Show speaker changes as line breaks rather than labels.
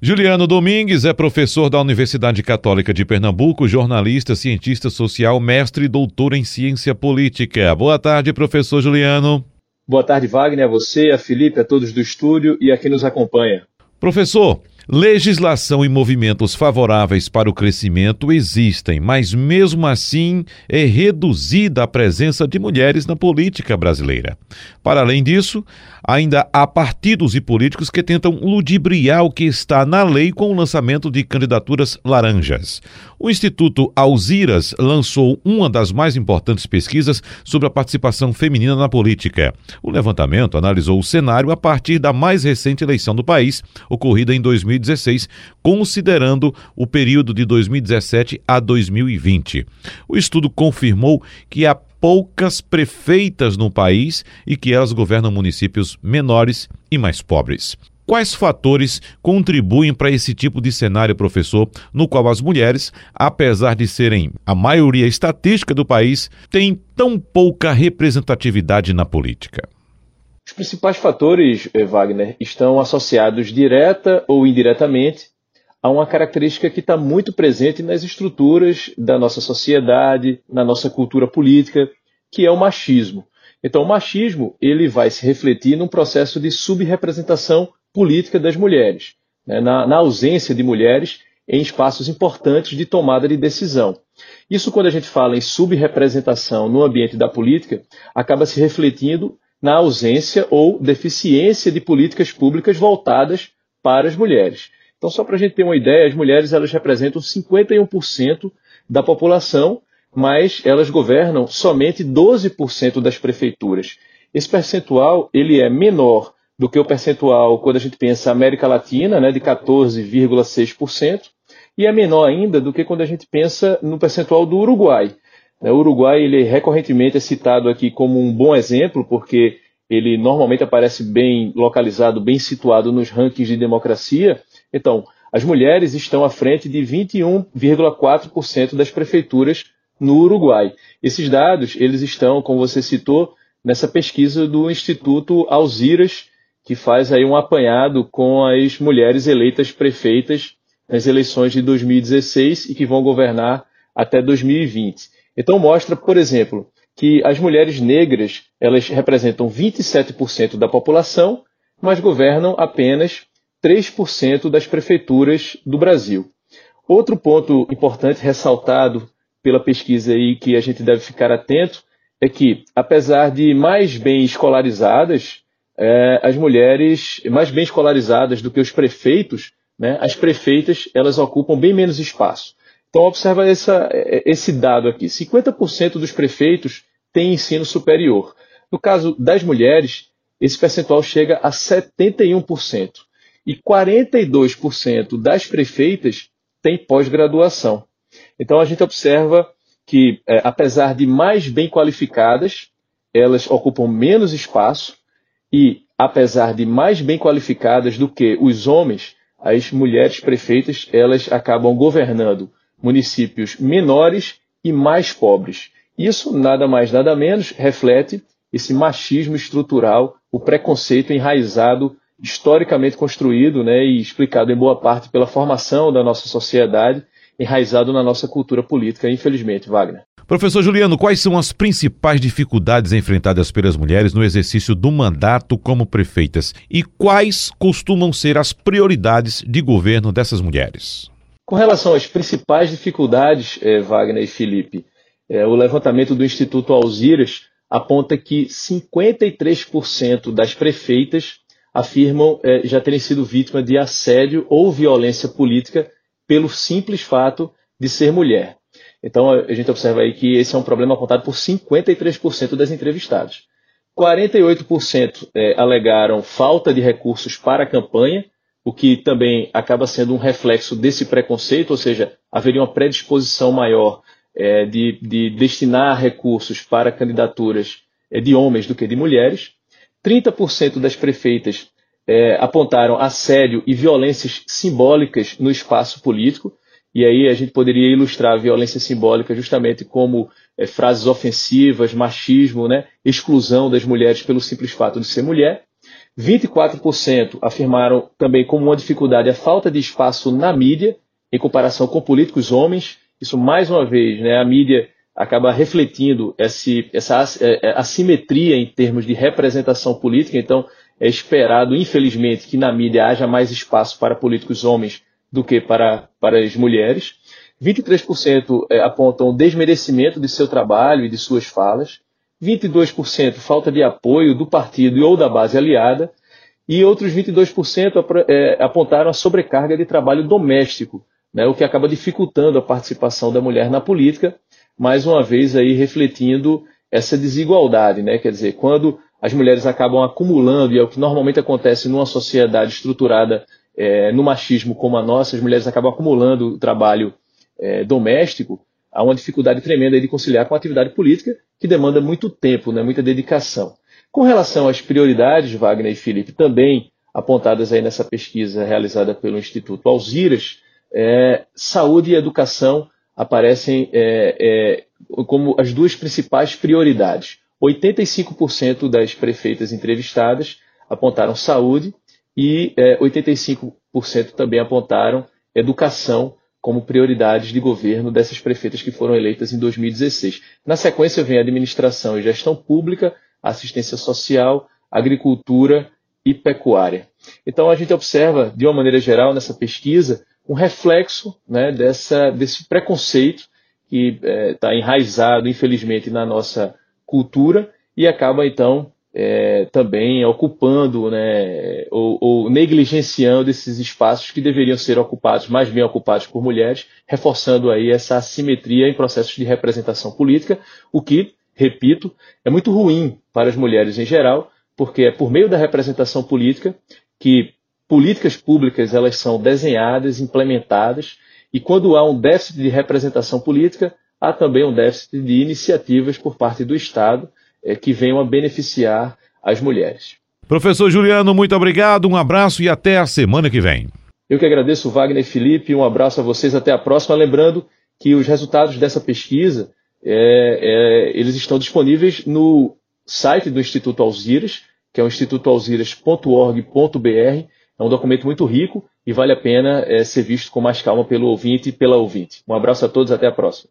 Juliano Domingues é professor da Universidade Católica de Pernambuco, jornalista, cientista social, mestre e doutor em ciência política. Boa tarde, professor Juliano.
Boa tarde, Wagner, a você, a Felipe, a todos do estúdio e a quem nos acompanha.
Professor, Legislação e movimentos favoráveis para o crescimento existem, mas mesmo assim é reduzida a presença de mulheres na política brasileira. Para além disso, ainda há partidos e políticos que tentam ludibriar o que está na lei com o lançamento de candidaturas laranjas. O Instituto Alziras lançou uma das mais importantes pesquisas sobre a participação feminina na política. O levantamento analisou o cenário a partir da mais recente eleição do país, ocorrida em 2016, considerando o período de 2017 a 2020. O estudo confirmou que há poucas prefeitas no país e que elas governam municípios menores e mais pobres. Quais fatores contribuem para esse tipo de cenário, professor, no qual as mulheres, apesar de serem a maioria estatística do país, têm tão pouca representatividade na política?
Os principais fatores, eh, Wagner, estão associados direta ou indiretamente a uma característica que está muito presente nas estruturas da nossa sociedade, na nossa cultura política, que é o machismo. Então, o machismo ele vai se refletir num processo de subrepresentação política das mulheres, né, na, na ausência de mulheres em espaços importantes de tomada de decisão. Isso, quando a gente fala em subrepresentação no ambiente da política, acaba se refletindo na ausência ou deficiência de políticas públicas voltadas para as mulheres. Então, só para a gente ter uma ideia, as mulheres elas representam 51% da população, mas elas governam somente 12% das prefeituras. Esse percentual ele é menor do que o percentual quando a gente pensa América Latina, né, de 14,6%, e é menor ainda do que quando a gente pensa no percentual do Uruguai. O Uruguai ele recorrentemente é citado aqui como um bom exemplo, porque ele normalmente aparece bem localizado, bem situado nos rankings de democracia. Então, as mulheres estão à frente de 21,4% das prefeituras no Uruguai. Esses dados, eles estão, como você citou, nessa pesquisa do Instituto Alziras, que faz aí um apanhado com as mulheres eleitas prefeitas nas eleições de 2016 e que vão governar até 2020. Então mostra, por exemplo, que as mulheres negras, elas representam 27% da população, mas governam apenas 3% das prefeituras do Brasil. Outro ponto importante ressaltado pela pesquisa aí que a gente deve ficar atento é que, apesar de mais bem escolarizadas, é, as mulheres mais bem escolarizadas do que os prefeitos, né, as prefeitas elas ocupam bem menos espaço. Então observa essa, esse dado aqui: 50% dos prefeitos têm ensino superior. No caso das mulheres, esse percentual chega a 71%. E 42% das prefeitas têm pós-graduação. Então a gente observa que, é, apesar de mais bem qualificadas, elas ocupam menos espaço e, apesar de mais bem qualificadas do que os homens, as mulheres prefeitas elas acabam governando municípios menores e mais pobres. Isso nada mais nada menos reflete esse machismo estrutural, o preconceito enraizado, historicamente construído né, e explicado em boa parte pela formação da nossa sociedade, enraizado na nossa cultura política, infelizmente, Wagner.
Professor Juliano, quais são as principais dificuldades enfrentadas pelas mulheres no exercício do mandato como prefeitas e quais costumam ser as prioridades de governo dessas mulheres?
Com relação às principais dificuldades, eh, Wagner e Felipe, eh, o levantamento do Instituto Alziras aponta que 53% das prefeitas afirmam eh, já terem sido vítimas de assédio ou violência política pelo simples fato de ser mulher. Então a gente observa aí que esse é um problema apontado por 53% das entrevistadas. 48% é, alegaram falta de recursos para a campanha, o que também acaba sendo um reflexo desse preconceito, ou seja, haveria uma predisposição maior é, de, de, destinar recursos para candidaturas é, de homens do que de mulheres. 30% das prefeitas é, apontaram assédio e violências simbólicas no espaço político, e aí a gente poderia ilustrar a violência simbólica justamente como é, frases ofensivas, machismo, né, exclusão das mulheres pelo simples fato de ser mulher. 24% afirmaram também como uma dificuldade a falta de espaço na mídia, em comparação com políticos homens. Isso, mais uma vez, né, a mídia acaba refletindo esse, essa é, é, assimetria em termos de representação política. Então, é esperado, infelizmente, que na mídia haja mais espaço para políticos homens do que para, para as mulheres. 23% é, apontam desmerecimento de seu trabalho e de suas falas. 22% falta de apoio do partido ou da base aliada, e outros 22% é, apontaram a sobrecarga de trabalho doméstico, né, o que acaba dificultando a participação da mulher na política, mais uma vez aí refletindo essa desigualdade, né, quer dizer, quando as mulheres acabam acumulando, e é o que normalmente acontece numa sociedade estruturada é, no machismo como a nossa, as mulheres acabam acumulando o trabalho é, doméstico, há uma dificuldade tremenda de conciliar com a atividade política, que demanda muito tempo, né, muita dedicação. Com relação às prioridades, Wagner e Felipe, também apontadas aí nessa pesquisa realizada pelo Instituto Alziras, é, saúde e educação aparecem é, é, como as duas principais prioridades. 85% das prefeitas entrevistadas apontaram saúde e 85% é, também apontaram educação como prioridades de governo dessas prefeitas que foram eleitas em 2016. Na sequência vem administração e gestão pública, assistência social, agricultura e pecuária. Então a gente observa, de uma maneira geral, nessa pesquisa, um reflexo né, dessa, desse preconceito que está é, enraizado, infelizmente, na nossa cultura e acaba então é, também ocupando né, ou, ou, negligenciando esses espaços que deveriam ser ocupados, mais bem ocupados por mulheres, reforçando aí essa assimetria em processos de representação política, o que, repito, é muito ruim para as mulheres em geral, porque é por meio da representação política que políticas públicas elas são desenhadas, implementadas, e quando há um déficit de representação política, há também um déficit de iniciativas por parte do Estado é, que venham a beneficiar as mulheres.
Professor Juliano, muito obrigado, um abraço e até a semana que vem.
Eu que agradeço, Wagner e Felipe, um abraço a vocês, até a próxima. Lembrando que os resultados dessa pesquisa, é, é, eles estão disponíveis no site do Instituto Alziras, que é o institutoalziras.org.br. É um documento muito rico e vale a pena é, ser visto com mais calma pelo ouvinte e pela ouvinte. Um abraço a todos, até a próxima.